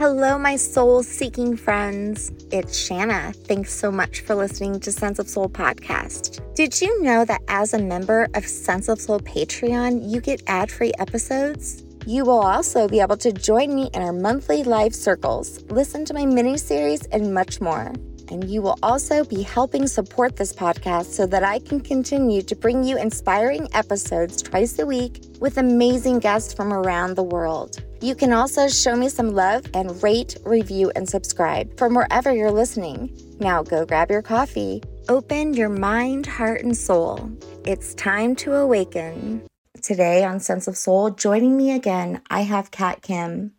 Hello, my soul seeking friends. It's Shanna. Thanks so much for listening to Sense of Soul podcast. Did you know that as a member of Sense of Soul Patreon, you get ad free episodes? You will also be able to join me in our monthly live circles, listen to my mini series, and much more. And you will also be helping support this podcast so that I can continue to bring you inspiring episodes twice a week with amazing guests from around the world. You can also show me some love and rate, review, and subscribe from wherever you're listening. Now go grab your coffee, open your mind, heart, and soul. It's time to awaken. Today on Sense of Soul, joining me again, I have Kat Kim.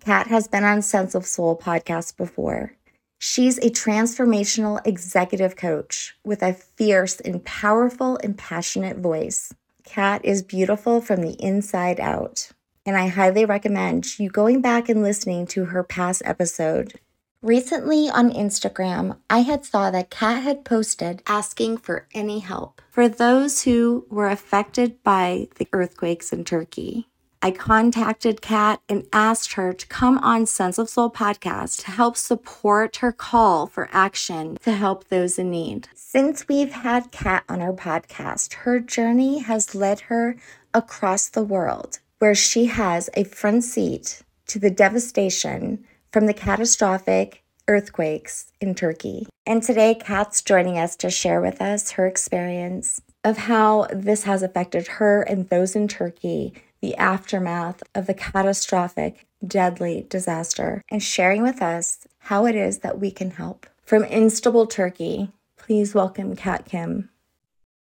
Kat has been on Sense of Soul podcast before. She's a transformational executive coach with a fierce and powerful and passionate voice. Kat is beautiful from the inside out and I highly recommend you going back and listening to her past episode. Recently on Instagram, I had saw that Kat had posted asking for any help for those who were affected by the earthquakes in Turkey. I contacted Kat and asked her to come on Sense of Soul podcast to help support her call for action to help those in need. Since we've had Kat on our podcast, her journey has led her across the world where she has a front seat to the devastation from the catastrophic earthquakes in Turkey. And today, Kat's joining us to share with us her experience of how this has affected her and those in Turkey, the aftermath of the catastrophic, deadly disaster, and sharing with us how it is that we can help. From Istanbul Turkey, please welcome Kat Kim.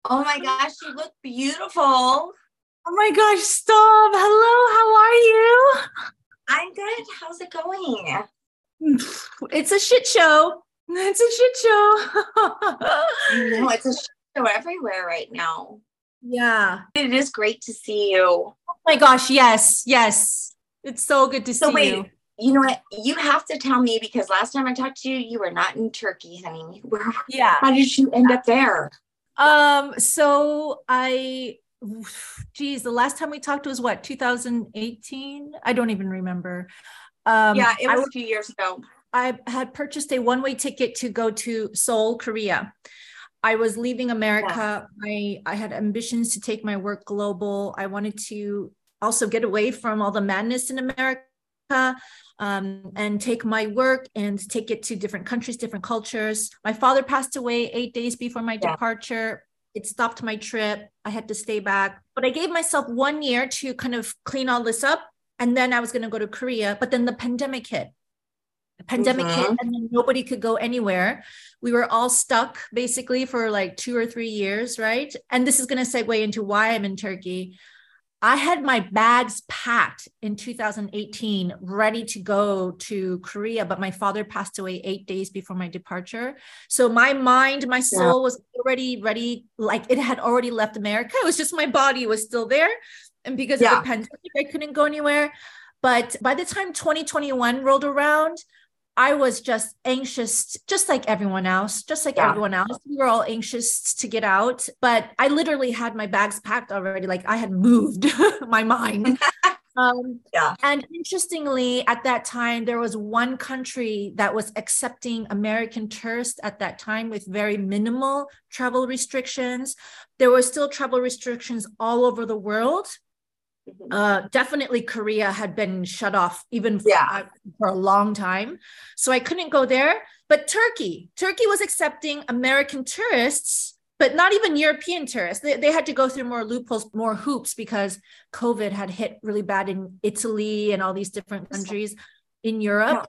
Oh my gosh, you look beautiful. Oh my gosh, stop. Hello, how are you? I'm good. How's it going? It's a shit show. It's a shit show. no, it's a shit show everywhere right now. Yeah. It is great to see you. Oh my gosh, yes, yes. It's so good to so see wait, you. You know what? You have to tell me because last time I talked to you, you were not in Turkey, honey. Where yeah. How did you end up there? Um, so I geez, the last time we talked was what 2018. I don't even remember. Um, yeah, it was I, a few years ago. I had purchased a one-way ticket to go to Seoul, Korea. I was leaving America. Yes. I I had ambitions to take my work global. I wanted to also get away from all the madness in America um, and take my work and take it to different countries, different cultures. My father passed away eight days before my yeah. departure it stopped my trip. I had to stay back. But I gave myself one year to kind of clean all this up. And then I was going to go to Korea. But then the pandemic hit. The pandemic mm-hmm. hit, and then nobody could go anywhere. We were all stuck basically for like two or three years, right? And this is going to segue into why I'm in Turkey. I had my bags packed in 2018, ready to go to Korea, but my father passed away eight days before my departure. So my mind, my soul yeah. was already ready, like it had already left America. It was just my body was still there. And because yeah. of the pandemic, I couldn't go anywhere. But by the time 2021 rolled around, I was just anxious, just like everyone else, just like yeah. everyone else. We were all anxious to get out, but I literally had my bags packed already. Like I had moved my mind. um, yeah. And interestingly, at that time, there was one country that was accepting American tourists at that time with very minimal travel restrictions. There were still travel restrictions all over the world Mm-hmm. Uh, definitely Korea had been shut off even for, yeah. uh, for a long time. So I couldn't go there. But Turkey, Turkey was accepting American tourists, but not even European tourists. They, they had to go through more loopholes, more hoops because COVID had hit really bad in Italy and all these different countries in Europe. Yeah.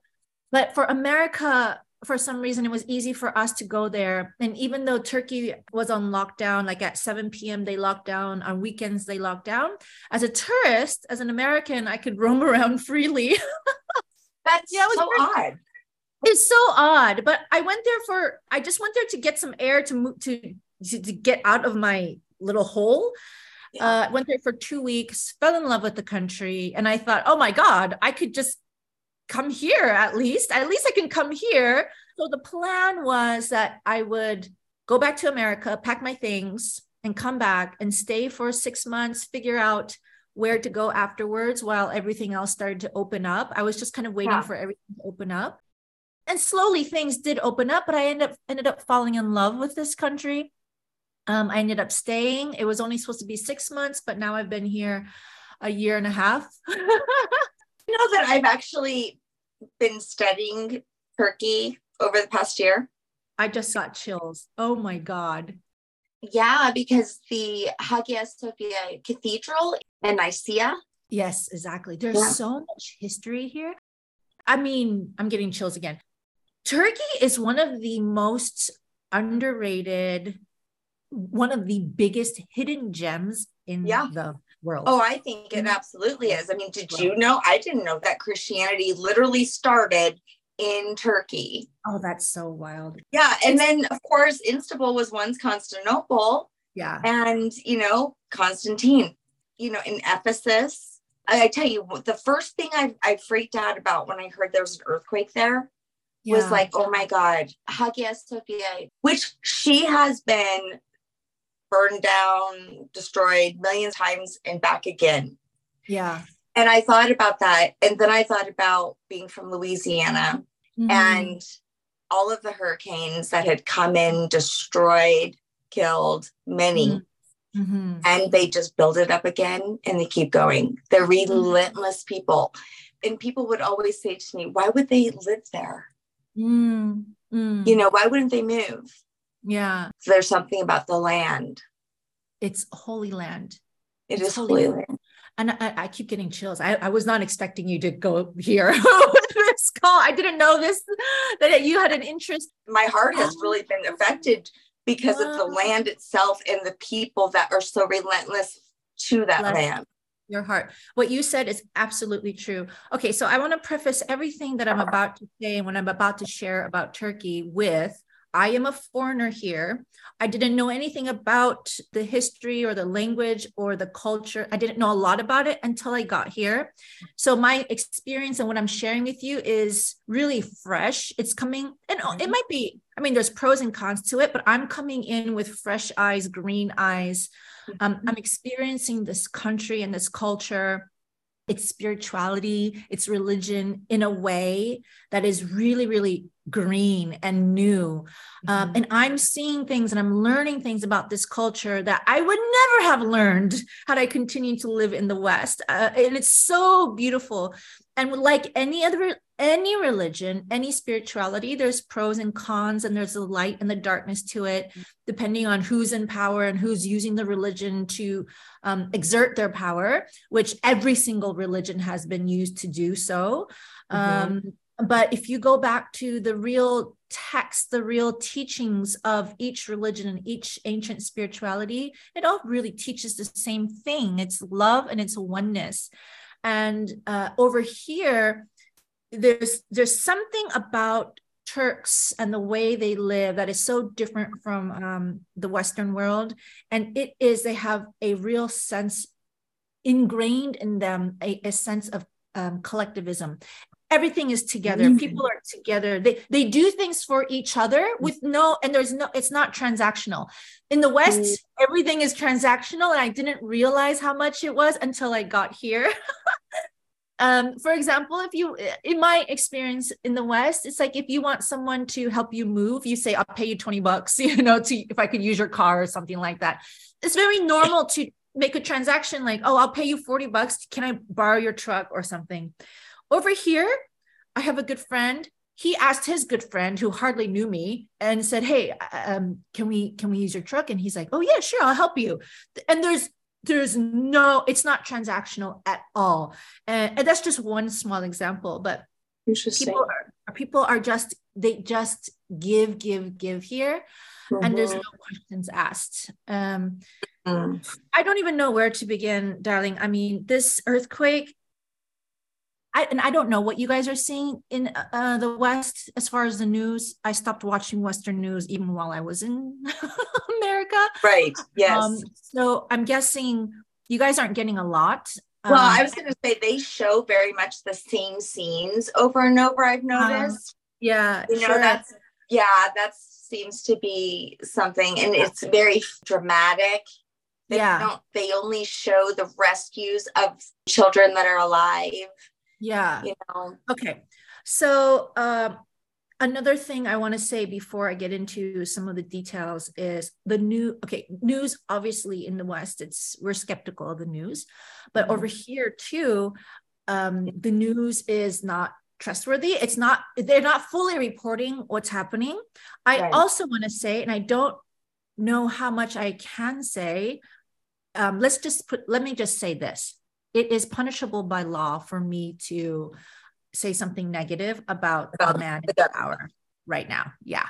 But for America, for some reason it was easy for us to go there. And even though turkey was on lockdown like at 7 p.m they locked down. On weekends they locked down. As a tourist as an american i could roam around freely. That's yeah, it was so odd. It's so odd but i went there for i just went there to get some air to move to to, to get out of my little hole. Yeah. uh, went there for two weeks fell in love with the country and i thought oh my god i could just come here at least. At least I can come here. So the plan was that I would go back to America, pack my things, and come back and stay for six months, figure out where to go afterwards while everything else started to open up. I was just kind of waiting Yeah. for everything to open up. And slowly things did open up, but I ended up ended up falling in love with this country. Um, I ended up staying. It was only supposed to be six months, but now I've been here a year and a half. You know that I've actually been studying Turkey over the past year. I just got chills. Oh my God. Yeah, because the Hagia Sophia Cathedral in Nicaea. Yes, exactly. There's Yeah. so much history here. I mean, I'm getting chills again. Turkey is one of the most underrated, one of the biggest hidden gems in Yeah. the world. Oh, I think it Mhm. absolutely is. I mean, did you know? I didn't know that Christianity literally started in Turkey. Oh, that's so wild. Yeah. And then, of course, Istanbul was once Constantinople Yeah. and, you know, Constantine, you know, in Ephesus. I, I tell you, the first thing I, I freaked out about when I heard there was an earthquake there was like, oh my God, Hagia Sophia, which she has been burned down, destroyed millions times and back again. yeah. And I thought about that. And then I thought about being from Louisiana Mhm. and all of the hurricanes that had come in, destroyed, killed many. Mhm. Mhm. And they just build it up again and they keep going. They're relentless people. And people would always say to me, why would they live there? Mm. Mm. You know, why wouldn't they move? Yeah. There's something about the land. It's holy land. It It's is holy holy land. And I, I keep getting chills. I, I was not expecting you to go here with this call. I didn't know this, that you had an interest. My heart has really been affected because of the land itself and the people that are so relentless to that Bless land. your heart. What you said is absolutely true. Okay, so I want to preface everything that I'm about to say and what I'm about to share about Turkey with I am a foreigner here. I didn't know anything about the history or the language or the culture. I didn't know a lot about it until I got here. So my experience and what I'm sharing with you is really fresh. It's coming and it might be I mean there's pros and cons to it, but I'm coming in with fresh eyes, green eyes. Um, I'm experiencing this country and this culture, its spirituality, its religion in a way that is really, really green and new. Um, and I'm seeing things and I'm learning things about this culture that I would never have learned had I continued to live in the West. Uh, and it's so beautiful. And like any other any religion, any spirituality, there's pros and cons, and there's the light and the darkness to it, depending on who's in power and who's using the religion to um, exert their power, which every single religion has been used to do so. Mhm. Um, but if you go back to the real text, the real teachings of each religion and each ancient spirituality, it all really teaches the same thing it's love and it's oneness. And uh, over here, there's there's something about Turks and the way they live that is so different from um, the Western world, and it is they have a real sense ingrained in them a, a sense of um, collectivism. Everything is together. Mm. People are together. They they do things for each other with no and there's no. It's not transactional. In the West, Mm. everything is transactional, and I didn't realize how much it was until I got here. um for example if you in my experience in the west it's like if you want someone to help you move you say i'll pay you 20 bucks you know to if i could use your car or something like that. It's very normal to make a transaction like oh i'll pay you 40 bucks. Can i borrow your truck? or something. Over here i have a good friend. He asked his good friend who hardly knew me and said hey um, can we can we use your truck? And he's like oh yeah sure i'll help you. And there's there's no it's not transactional at all and, and that's just one small example but people are people are just they just give give give here and there's Mhm. no questions asked um Mm. i don't even know where to begin darling i mean this earthquake I, and I don't know what you guys are seeing in uh, the West as far as the news. I stopped watching Western news even while I was in America. Right. Yes. Um, so I'm guessing you guys aren't getting a lot. well, Um, I was going to say they show very much the same scenes over and over. I've noticed. yeah, you know, sure. that's yeah, that seems to be something, and it's very dramatic. They Yeah. don't they only show the rescues of children that are alive, Yeah. you know. Okay. So, um, another thing I want to say before I get into some of the details is the new, okay, news obviously in the West, it's we're skeptical of the news, but over here too, um, the news is not trustworthy. It's not, they're not fully reporting what's happening. I Right. also want to say, and I don't know how much I can say, um, let's just put, let me just say this. It is punishable by law for me to say something negative about About a man the in power right now. Yeah.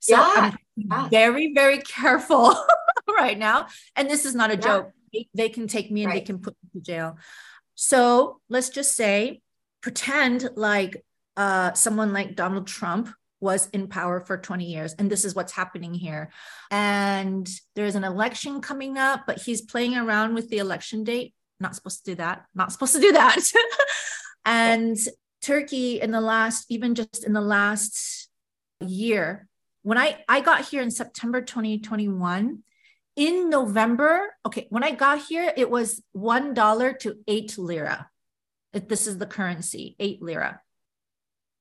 So Yeah, I'm yeah. very, very careful right now. And this is not a Yeah. joke. They, they can take me and they can put me to jail. So let's just say, pretend like uh, someone like Donald Trump was in power for 20 years and this is what's happening here and there's an election coming up but he's playing around with the election date not supposed to do that not supposed to do that and turkey in the last even just in the last year when i i got here in september 2021 in november okay when i got here it was one dollar to eight lira If this is the currency eight lira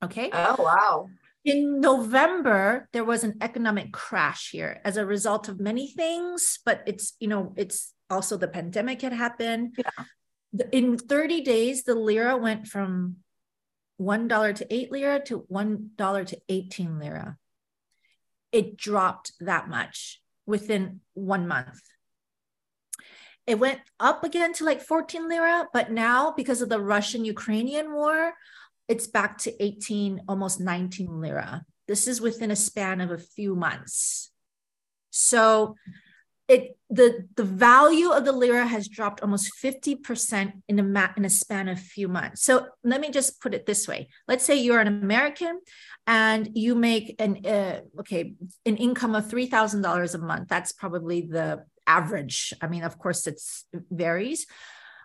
okay Oh wow. in November, there was an economic crash here as a result of many things, but it's, you know, it's also the pandemic had happened. Yeah. In 30 days, the lira went from $1 to 8 lira to $1 to 18 lira. It dropped that much within one month. It went up again to like 14 lira, but now because of the Russian Ukrainian war, it's back to 18, almost 19 lira. This is within a span of a few months. So it the the value of the lira has dropped almost 50% in a ma- in a span of few months. So let me just put it this way. Let's say you're an American and you make an uh, okay, an income of $3,000 a month. That's probably the average. I mean, of course it's it varies.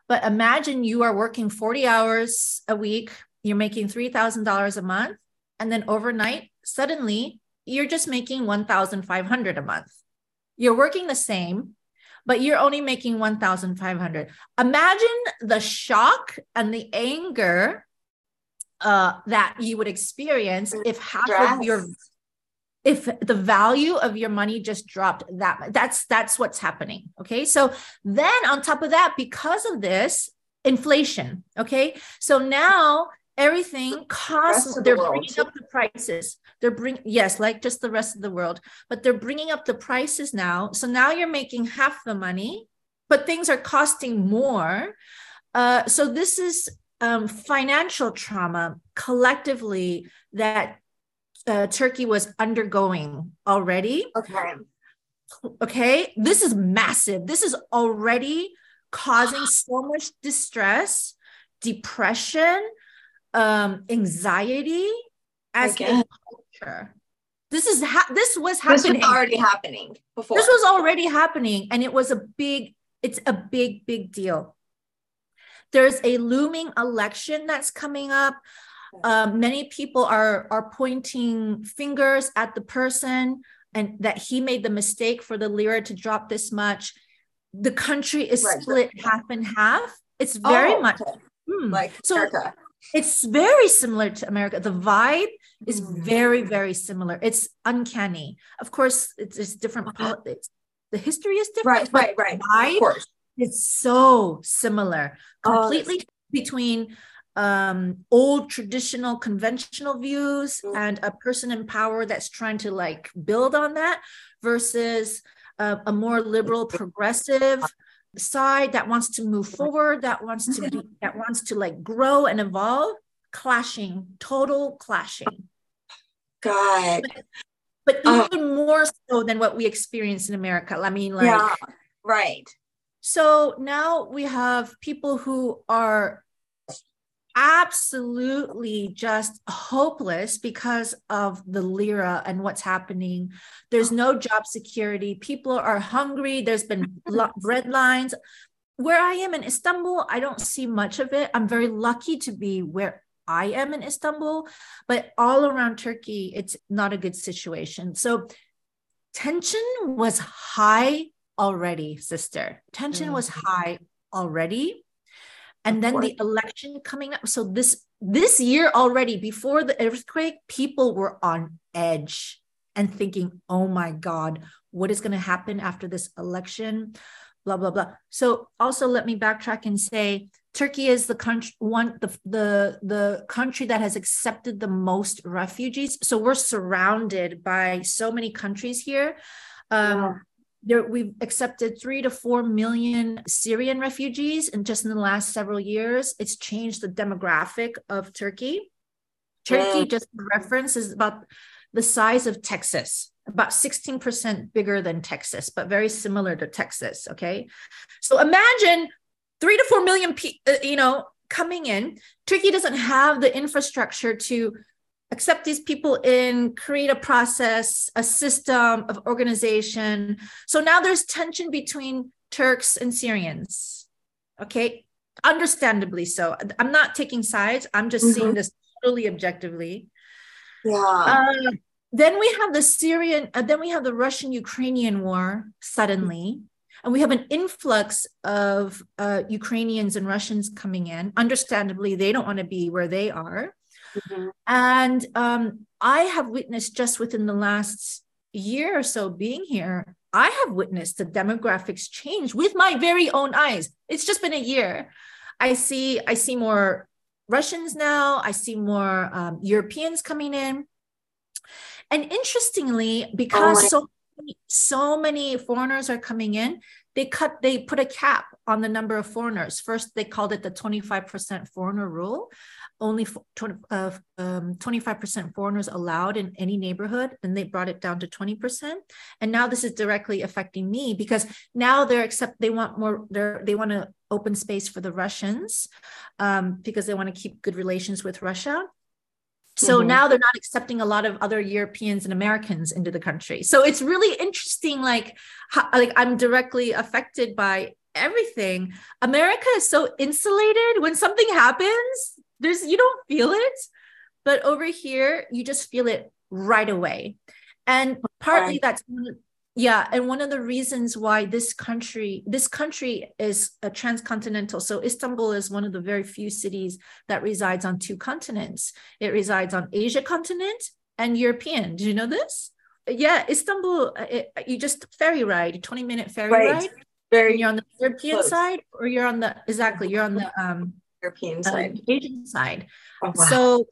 But imagine you are working 40 hours a week, you're making $3,000 a month, and then overnight, suddenly you're just making 1,500 a month. You're working the same, but you're only making 1,500. Imagine the shock and the anger uh, that you would experience if half of your if the value of your money just dropped that that's that's what's happening okay? So then on top of that because of this inflation okay? So now everything costs the they're world, bringing up the prices they're bring yes like just the rest of the world but they're bringing up the prices now so now you're making half the money but things are costing more uh, so this is um, financial trauma collectively that uh, Turkey was undergoing already. Okay. Okay. This is massive. This is already causing so much distress, depression, um, anxiety as a culture. This is ha- this was This was happening. already happening before. This was already happening, and it was a big. It's a big, big deal. There's a looming election that's coming up. Um, many people are are pointing fingers at the person and that he made the mistake for the lira to drop this much. The country is Right. split half and half. It's very Oh, much. Hmm. like so America. It's very similar to America. The vibe is Mhm. very, very similar. It's uncanny. Of course, it's, it's different. politics. The history is different. Right, right, right. Of vibe course. it's so similar, Oh, completely between um old traditional conventional views Mm. and a person in power that's trying to like build on that versus a, a more liberal progressive side that wants to move forward that wants to be that wants to like grow and evolve clashing total clashing God. but Oh. even more so than what we experience in america i mean like yeah. Right. So now we have people who are absolutely just hopeless because of the lira and what's happening. There's no job security. People are hungry. There's been bread lines. Where I am in Istanbul, I don't see much of it. I'm very lucky to be where I am in Istanbul, but all around Turkey, it's not a good situation. So tension was high already, sister. Tension Mm. was high already. And then the election coming up. So this this year already, before the earthquake, people were on edge and thinking, oh my God, what is going to happen after this election? Blah, blah, blah. So also let me backtrack and say Turkey is the country one the the the country that has accepted the most refugees. So we're surrounded by so many countries here. Um. There we've accepted three to four million Syrian refugees, and just in the last several years, it's changed the demographic of Turkey. Turkey, just for reference, is about the size of Texas, about 16% bigger than Texas, but very similar to Texas. Okay. So imagine three to four million people, uh, you know, coming in. Turkey doesn't have the infrastructure to accept these people in, create a process, a system of organization. So now there's tension between Turks and Syrians. Okay. Understandably so. I'm not taking sides. I'm just seeing this totally objectively. Yeah. Uh, then we have the Syrian, uh, then we have the Russian Ukrainian war suddenly. And we have an influx of uh, Ukrainians and Russians coming in. Understandably, they don't want to be where they are. Mhm. And um, I have witnessed just within the last year or so being here, I have witnessed the demographics change with my very own eyes. It's just been a year. I see, I see more Russians now. I see more um, Europeans coming in. And interestingly, because my- so many, so many foreigners are coming in, they cut, they put a cap on the number of foreigners. First, they called it the 25% foreigner rule. Only fo- 20, uh, um, 25% foreigners allowed in any neighborhood. and they brought it down to 20%. And now this is directly affecting me because now they're accept, they want more, they're, they want to open space for the Russians um, because they want to keep good relations with Russia. So Mhm. now they're not accepting a lot of other Europeans and Americans into the country. So it's really interesting. Like, how, like I'm directly affected by everything. America is so insulated. When something happens, there's you don't feel it, but over here you just feel it right away. And partly that's yeah, and one of the reasons why this country this country is a transcontinental. So Istanbul is one of the very few cities that resides on two continents. It resides on Asia continent and European. Did you know this? Yeah, Istanbul. uh, It, you just ferry ride, twenty minute ferry Right. ride. Very And you're on the European close. side, or you're on the exactly. You're on the um, European um, side. Asian side. Oh, wow. So,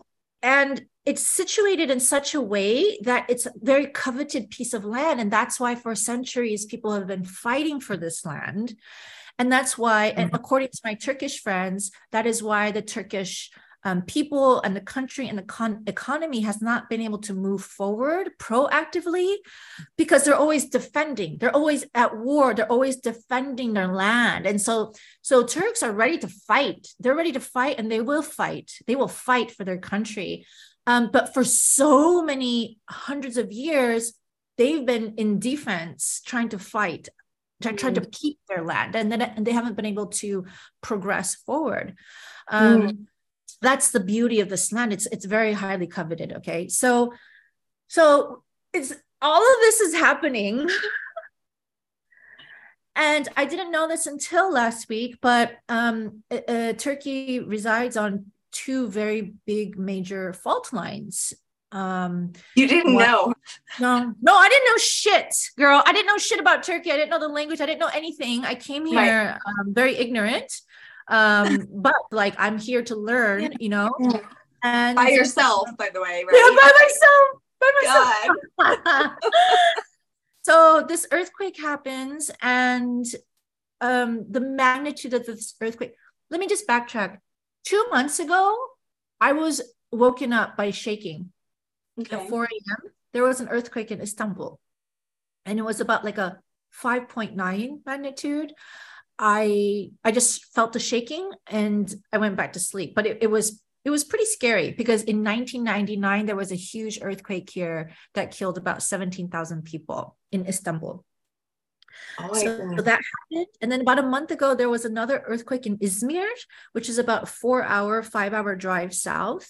and it's situated in such a way that it's a very coveted piece of land. And that's why for centuries people have been fighting for this land. And that's why, and according to my Turkish friends, that is why the Turkish um, people and the country and the con- economy has not been able to move forward proactively because they're always defending. They're always at war. They're always defending their land. And so so turks are ready to fight. They're ready to fight and they will fight. They will fight for their country. Um, but for so many hundreds of years they've been in defense trying to fight try- trying to keep their land and then and they haven't been able to progress forward. Um, that's the beauty of this land it's it's very highly coveted okay? So so it's all of this is happening. And i didn't know this until last week but um, uh, uh, turkey resides on two very big major fault lines. Um you didn't know. no no i didn't know shit girl. I didn't know shit about turkey. I didn't know the language. I didn't know anything. I came Right. here um, very ignorant um but like i'm here to learn you know? And By yourself, by the way, yeah, by myself by myself. So this earthquake happens and um the magnitude of this earthquake let me just backtrack. Two months ago i was woken up by shaking Okay. at 4 a.m there was an earthquake in istanbul and it was about like a 5.9 magnitude i i just felt the shaking and i went back to sleep but it, it was it was pretty scary because in 1999 there was a huge earthquake here that killed about 17,000 people in Istanbul. Oh So, so that happened. And then about a month ago, there was another earthquake in Izmir, which is about four hour, five hour drive south.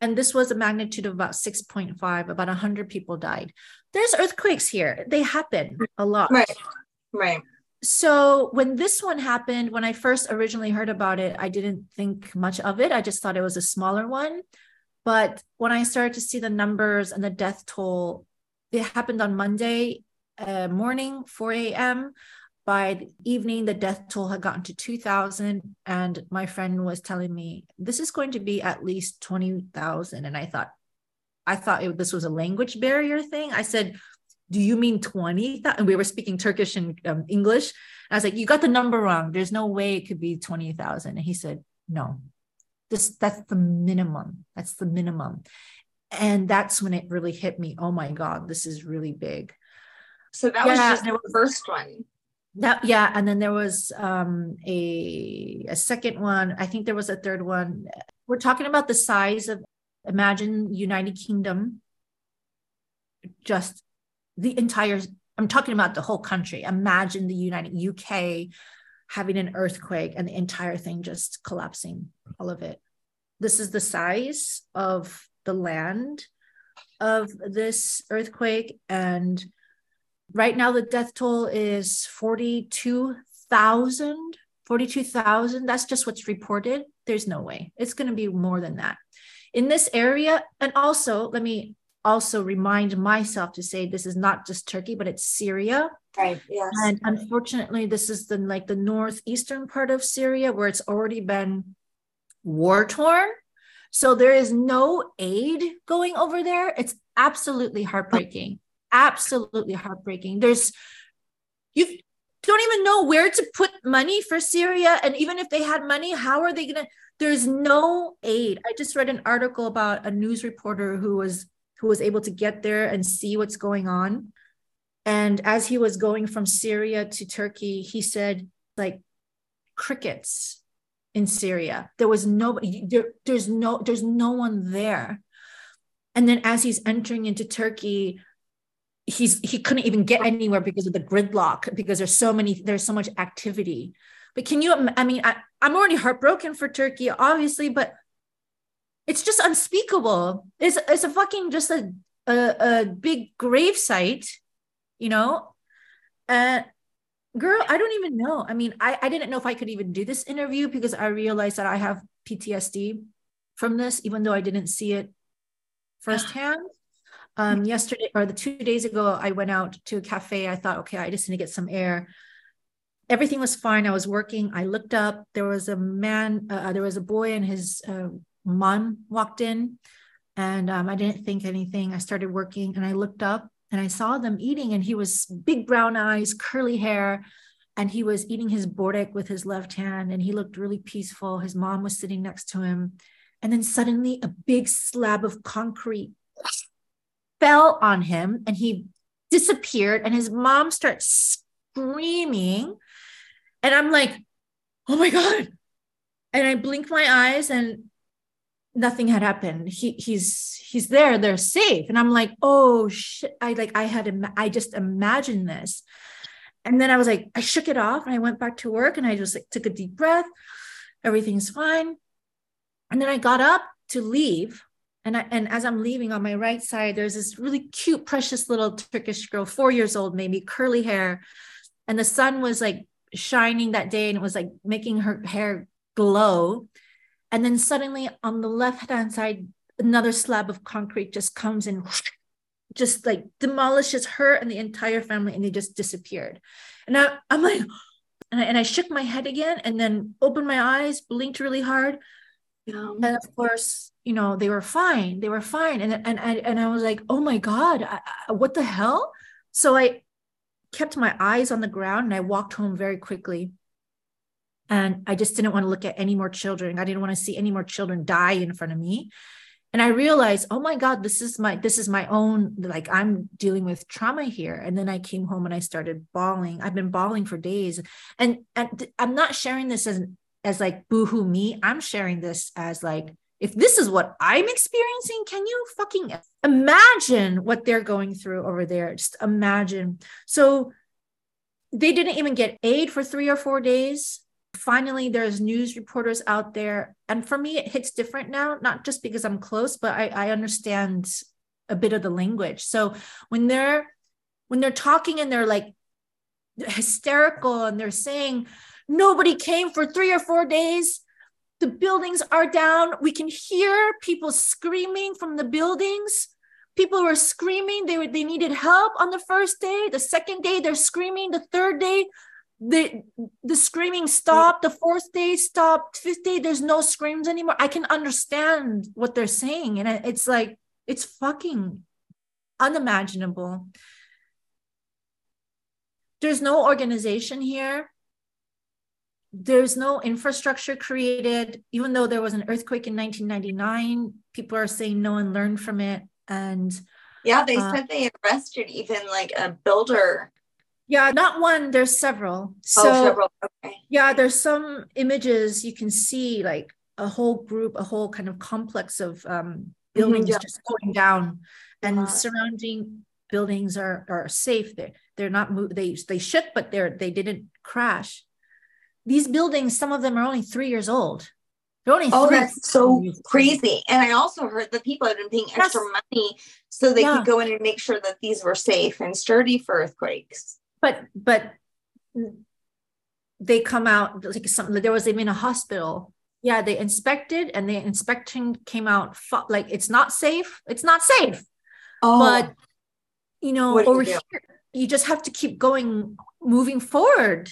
And this was a magnitude of about 6.5, about 100 people died. There's earthquakes here. They happen a lot. Right. Right. So when this one happened, when I first originally heard about it, I didn't think much of it. I just thought it was a smaller one. But when I started to see the numbers and the death toll, it happened on Monday uh, morning, 4 a.m. By the evening, the death toll had gotten to 2,000. And my friend was telling me, this is going to be at least 20,000. And I thought, I thought it, this was a language barrier thing. I said, do you mean 20? And we were speaking Turkish and um, English. I was like, you got the number wrong. There's no way it could be 20,000. And he said, no, this that's the minimum that's the minimum and that's when it really hit me oh my god this is really big so that yeah, was just the first one that yeah and then there was um a a second one i think there was a third one we're talking about the size of imagine united kingdom just the entire i'm talking about the whole country imagine the united uk having an earthquake and the entire thing just collapsing, all of it. This is the size of the land of this earthquake. And right now, the death toll is 42,000. 42,000. That's just what's reported. There's no way. It's going to be more than that. In this area, and also, let me also remind myself to say this is not just Turkey, but it's Syria. Right. Yes. And unfortunately, this is the like the northeastern part of Syria where it's already been war torn. So there is no aid going over there. It's absolutely heartbreaking. Absolutely heartbreaking. There's you don't even know where to put money for Syria. And even if they had money, how are they gonna? There's no aid. I just read an article about a news reporter who was who was able to get there and see what's going on. And as he was going from Syria to Turkey, he said, like, crickets in Syria. There was no, there, there's no, there's no one there. And then as he's entering into Turkey, he's he couldn't even get anywhere because of the gridlock because there's so many there's so much activity but can you i mean I, i'm already heartbroken for turkey obviously but it's just unspeakable. It's it's a fucking just a a, a big grave site, you know. And girl, I don't even know. I mean, I I didn't know if I could even do this interview because I realized that I have PTSD from this, even though I didn't see it firsthand. Um, yesterday or the two days ago, I went out to a cafe. I thought, okay, I just need to get some air. Everything was fine. I was working. I looked up. There was a man. Uh, there was a boy and his uh, mom walked in and um, I didn't think anything. I started working and I looked up and I saw them eating and he was big brown eyes, curly hair, and he was eating his börek with his left hand and he looked really peaceful. His mom was sitting next to him. And then suddenly a big slab of concrete fell on him and he disappeared and his mom starts screaming. And I'm like, oh my God. And I blink my eyes and nothing had happened. He he's he's there they're safe. And i'm like oh shit i like i had Im- i just imagined this. And then i was like i shook it off and i went back to work and i just like took a deep breath. Everything's fine. And then i got up to leave. And I, and as i'm leaving on my right side there's this really cute precious little turkish girl 4 years old maybe curly hair. And the sun was like shining that day and it was like making her hair glow and then suddenly on the left hand side, another slab of concrete just comes and just like demolishes her and the entire family, and they just disappeared. And I, I'm like, and I, and I shook my head again and then opened my eyes, blinked really hard. Yeah. And of course, you know, they were fine. They were fine. And, and, and, and I was like, oh my God, I, I, what the hell? So I kept my eyes on the ground and I walked home very quickly and i just didn't want to look at any more children. I didn't want to see any more children die in front of me. And i realized oh my god this is my this is my own like i'm dealing with trauma here. And then i came home and i started bawling. I've been bawling for days. And, and i'm not sharing this as as like boohoo me. I'm sharing this as like if this is what i'm experiencing can you fucking imagine what they're going through over there? Just imagine. So they didn't even get aid for three or four days finally there's news reporters out there. And for me it hits different now not just because i'm close but i, I understand a bit of the language. So when they're when they're talking and they're like hysterical and they're saying nobody came for three or four days. The buildings are down. We can hear people screaming from the buildings. People were screaming. They were they needed help on the first day. The second day they're screaming. The third day the the screaming stopped the fourth day stopped fifth day there's no screams anymore. I can understand what they're saying and it's like it's fucking unimaginable. There's no organization here. There's no infrastructure created. Even though there was an earthquake in 1999 people are saying no one learned from it and yeah they uh, said they arrested even like a builder yeah not one there's several oh, so oh, several. Okay. yeah there's some images you can see like a whole group a whole kind of complex of um, buildings mm-hmm, yeah. just going down and yeah. surrounding buildings are are safe they're they're not they they shook but they're they didn't crash these buildings some of them are only three years old oh, that's so crazy. And I also heard that people had been paying extra yes. money so they yeah. could go in and make sure that these were safe and sturdy for earthquakes. But but they come out like some there was even a hospital. Yeah, they inspected and the inspection came out like it's not safe. It's not safe. Oh. But you know, over you here, you just have to keep going, moving forward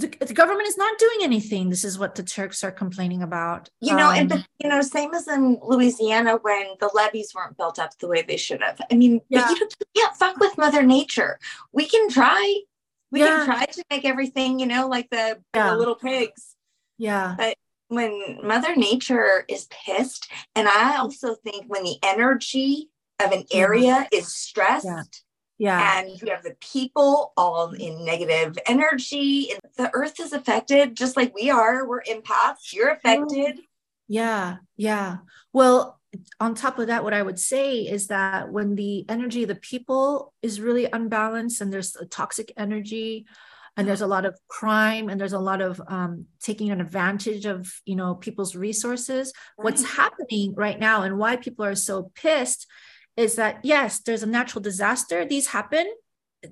the, the, government is not doing anything. This is what the Turks are complaining about. You know, um, and you know, same as in Louisiana when the levees weren't built up the way they should have. I mean, yeah. you, can't fuck with Mother Nature. We can try. We yeah. can try to make everything, you know, like the, yeah. the little pigs. Yeah. But when Mother Nature is pissed, and I also think when the energy of an area is stressed yeah. And you have the people all in negative energy. The earth is affected just like we are. We're empaths. You're affected. Yeah. Yeah. Well, on top of that, what I would say is that when the energy of the people is really unbalanced and there's a toxic energy, and there's a lot of crime and there's a lot of um, taking an advantage of you know people's resources right. what's happening right now and why people are so pissed is that yes, there's a natural disaster. These happen.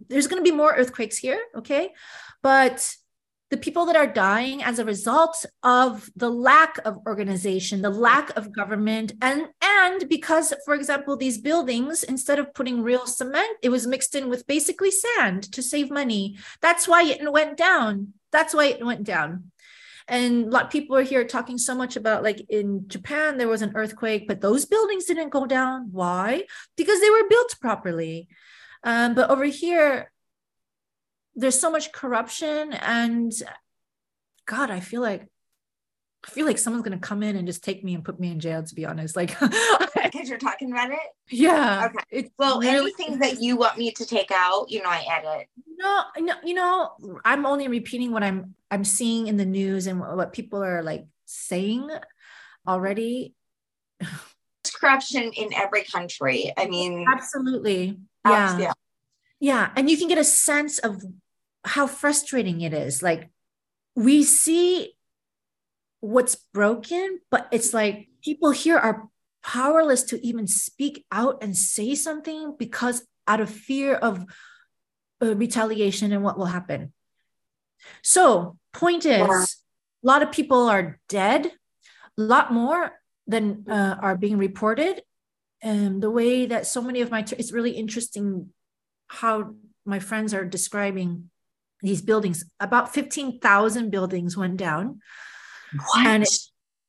There's going to be more earthquakes here. Okay. But the people that are dying as a result of the lack of organization the lack of government and and because for example these buildings instead of putting real cement it was mixed in with basically sand to save money that's why it went down that's why it went down and a lot of people are here talking so much about like in Japan, there was an earthquake, but those buildings didn't go down. Why? Because they were built properly. Um, but over here, there's so much corruption and God, I feel like I feel like someone's gonna come in and just take me and put me in jail. To be honest, like because you're talking about it. Yeah. Okay. It's well, really- anything that you want me to take out, you know, I edit. No, no, you know, I'm only repeating what I'm I'm seeing in the news and what people are like saying already. Corruption in every country. I mean, absolutely. Yeah. yeah. Yeah. And you can get a sense of how frustrating it is. Like we see what's broken, but it's like people here are powerless to even speak out and say something because out of fear of uh, retaliation and what will happen. So, point is, a lot of people are dead, a lot more than uh, are being reported. And the way that so many of my, it's really interesting how my friends are describing these buildings. About 15,000 buildings went down. What? And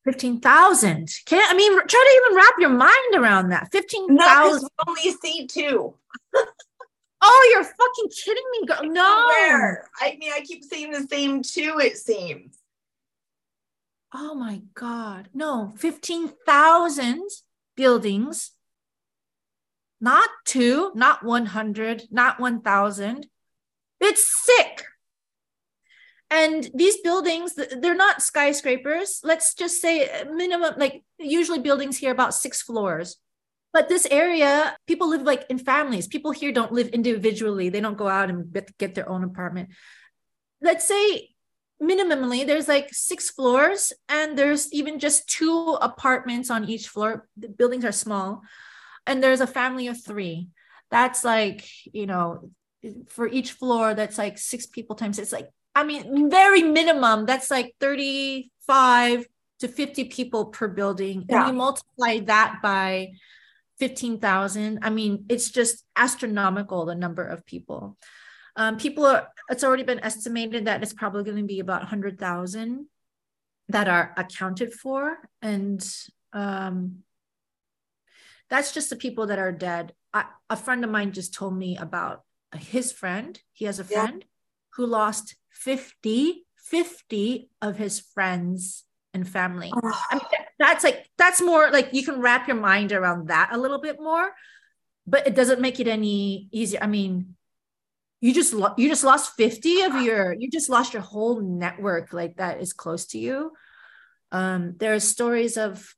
15,000. Can't, I mean, try to even wrap your mind around that. 15,000. No, only see two. oh, you're fucking kidding me. Girl. No. Where? I mean, I keep seeing the same two, it seems. Oh my God. No, 15,000 buildings. Not two, not 100, not 1,000. It's sick. And these buildings, they're not skyscrapers. Let's just say minimum, like usually buildings here about six floors. But this area, people live like in families. People here don't live individually. They don't go out and get their own apartment. Let's say minimally there's like six floors and there's even just two apartments on each floor. The buildings are small. And there's a family of three. That's like, you know, for each floor that's like six people times it's like i mean very minimum that's like 35 to 50 people per building. Yeah. and you multiply that by 15,000 i mean it's just astronomical the number of people. Um, people are it's already been estimated that it's probably going to be about 100,000 that are accounted for. And um, that's just the people that are dead. I, a friend of mine just told me about his friend. He has a friend yeah. who lost 50 50 of his friends and family. Oh. I mean, that's like that's more like you can wrap your mind around that a little bit more but it doesn't make it any easier. I mean you just lo- you just lost 50 of your you just lost your whole network like that is close to you. Um there are stories of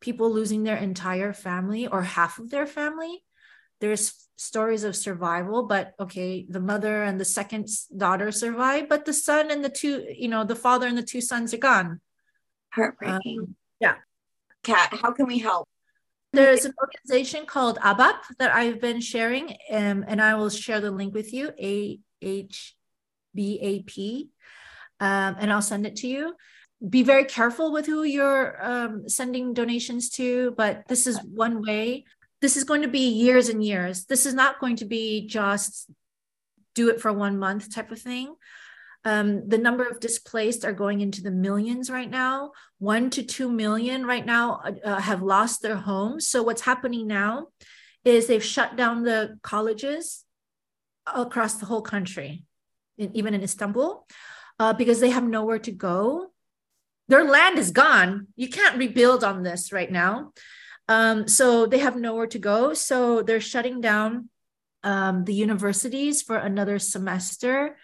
people losing their entire family or half of their family. There's stories of survival but okay the mother and the second daughter survive but the son and the two you know the father and the two sons are gone heartbreaking um, yeah kat how can we help there's an organization called AHBAP that I've been sharing, um, and I will share the link with you, A H B A P, um, and I'll send it to you. Be very careful with who you're um, sending donations to, but this is one way. This is going to be years and years. This is not going to be just do it for one month type of thing. Um, the number of displaced are going into the millions right now. One to two million right now uh, uh, have lost their homes. So what's happening now is they've shut down the colleges across the whole country, in, even in Istanbul, uh, because they have nowhere to go. Their land is gone. You can't rebuild on this right now. Um, so they have nowhere to go. So they're shutting down um, the universities for another semester.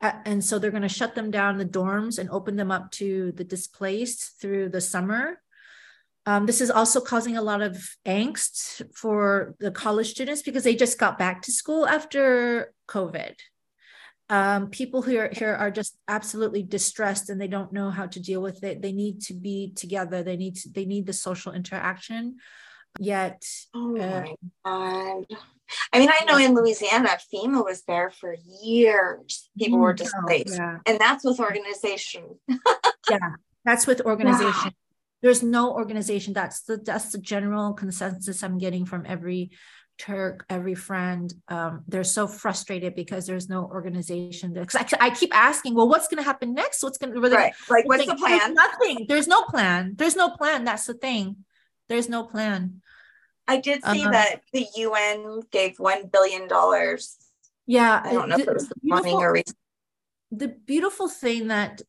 And so they're going to shut them down the dorms and open them up to the displaced through the summer. Um, this is also causing a lot of angst for the college students because they just got back to school after covid um, people who are here are just absolutely distressed and they don't know how to deal with it they need to be together they need to they need the social interaction yet oh uh, my God. I mean, I know in Louisiana, FEMA was there for years. People were mm, displaced, yeah. and that's with organization. yeah, that's with organization. There's no organization. That's the that's the general consensus I'm getting from every Turk, every friend. Um, they're so frustrated because there's no organization. Because I, I, keep asking, well, what's going to happen next? What's going to right? Like, what's the plan? There's nothing. There's no plan. There's no plan. That's the thing. There's no plan. I did see uh, that the UN gave one billion dollars. Yeah, I don't know the, if it was the morning or reason. The beautiful thing that,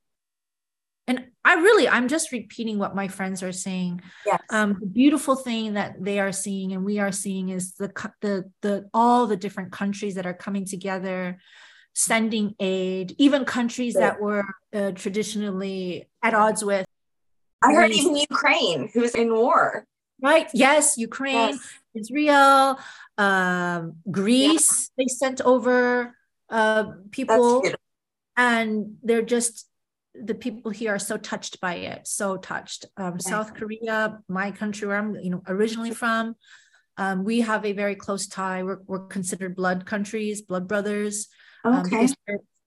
and I really, I'm just repeating what my friends are saying. Yes. Um, the beautiful thing that they are seeing and we are seeing is the the the all the different countries that are coming together, sending aid, even countries that were uh, traditionally at odds with. I heard even Ukraine, who's in war right? Yes, Ukraine, yes. Israel, um, Greece. Yeah. They sent over uh, people, and they're just the people here are so touched by it, so touched. Um, South Korea, my country where I'm, you know, originally from, um, we have a very close tie. We're, we're considered blood countries, blood brothers. Um, okay.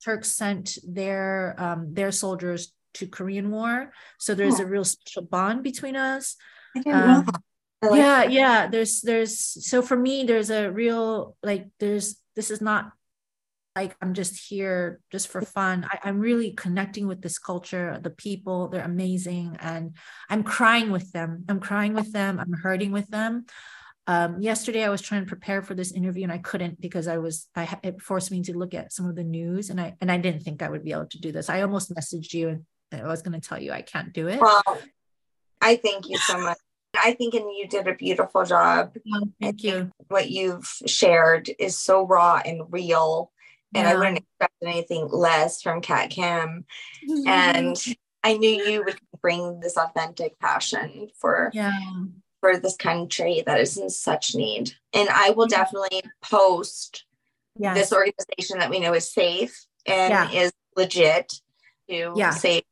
Turks sent their um, their soldiers to Korean War, so there's oh. a real special bond between us. I didn't um, know that. Like yeah that. yeah there's there's so for me there's a real like there's this is not like i'm just here just for fun. I, am really connecting with this culture the people they're amazing and i'm crying with them. I'm crying with them. I'm hurting with them. Um, yesterday i was trying to prepare for this interview and i couldn't because i was i it forced me to look at some of the news and i and i didn't think i would be able to do this. I almost messaged you and i was going to tell you i can't do it. Well i thank you so much. I think and you did a beautiful job. Oh, thank you. What you've shared is so raw and real. And yeah. I wouldn't expect anything less from Cat Kim. Mm-hmm. And I knew you would bring this authentic passion for yeah. for this country that is in such need. And I will definitely post yes. this organization that we know is safe and yeah. is legit to yeah. save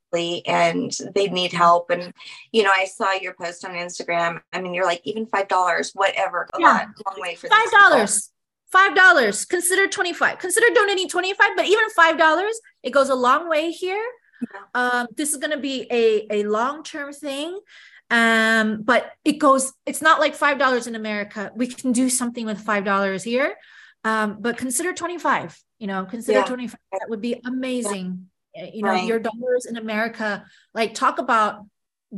and they need help. And, you know, I saw your post on Instagram. I mean, you're like, even $5, whatever, a yeah. lot, long way for $5. Five dollars consider 25 consider donating 25 but even five dollars it goes a long way here. Um, this is going to be a, a long-term thing. Um, but it goes it's not like five dollars in america. We can do something with five dollars here. Um, but consider 25 you know consider yeah. 25 that would be amazing. Yeah. you know right. your dollars in america like talk about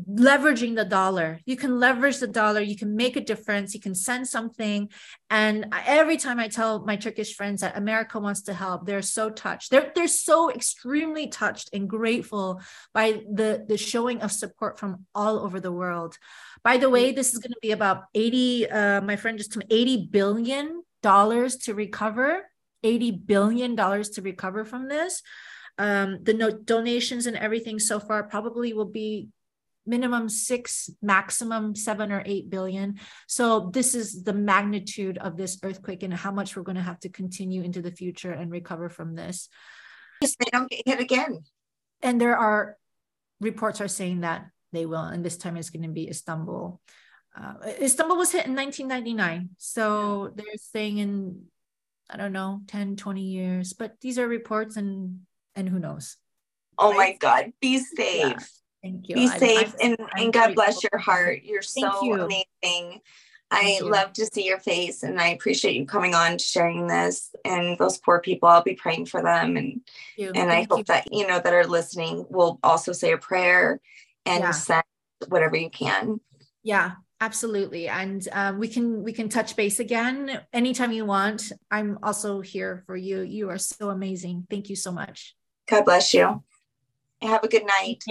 leveraging the dollar. You can leverage the dollar, you can make a difference, you can send something. And every time I tell my Turkish friends that America wants to help, they're so touched. They're, they're so extremely touched and grateful by the, the showing of support from all over the world. By the way, this is going to be about 80, uh, my friend just told me 80 billion dollars to recover, 80 billion dollars to recover from this. Um, the no- donations and everything so far probably will be minimum six, maximum seven or eight billion. So this is the magnitude of this earthquake and how much we're going to have to continue into the future and recover from this. They don't get hit again. And there are reports are saying that they will, and this time it's going to be Istanbul. Uh, Istanbul was hit in 1999. So they're saying in, I don't know, 10, 20 years, but these are reports and and who knows. Oh my God, be safe. Yeah. Thank you. Be safe I'm, and, I'm and God bless your heart. You're so you. amazing. I love to see your face and I appreciate you coming on sharing this and those poor people I'll be praying for them and and Thank I hope you. that you know that are listening will also say a prayer and yeah. send whatever you can. Yeah, absolutely and um, we can we can touch base again anytime you want i'm also here for you you are so amazing thank you so much god bless you have a good night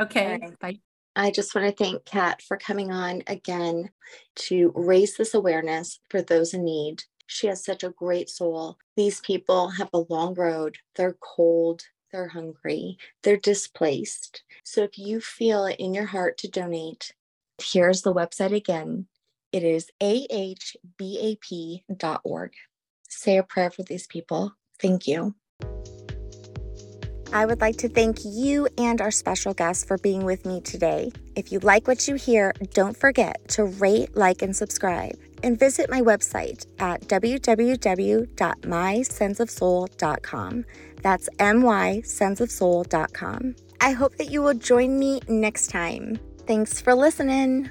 Okay. Right. Bye. I just want to thank Kat for coming on again to raise this awareness for those in need. She has such a great soul. These people have a long road. They're cold, they're hungry, they're displaced. So if you feel it in your heart to donate, here's the website again. It is ahbap.org. Say a prayer for these people. Thank you. I would like to thank you and our special guest for being with me today. If you like what you hear, don't forget to rate, like, and subscribe. And visit my website at www.mysenseofsoul.com. That's mysenseofsoul.com. I hope that you will join me next time. Thanks for listening.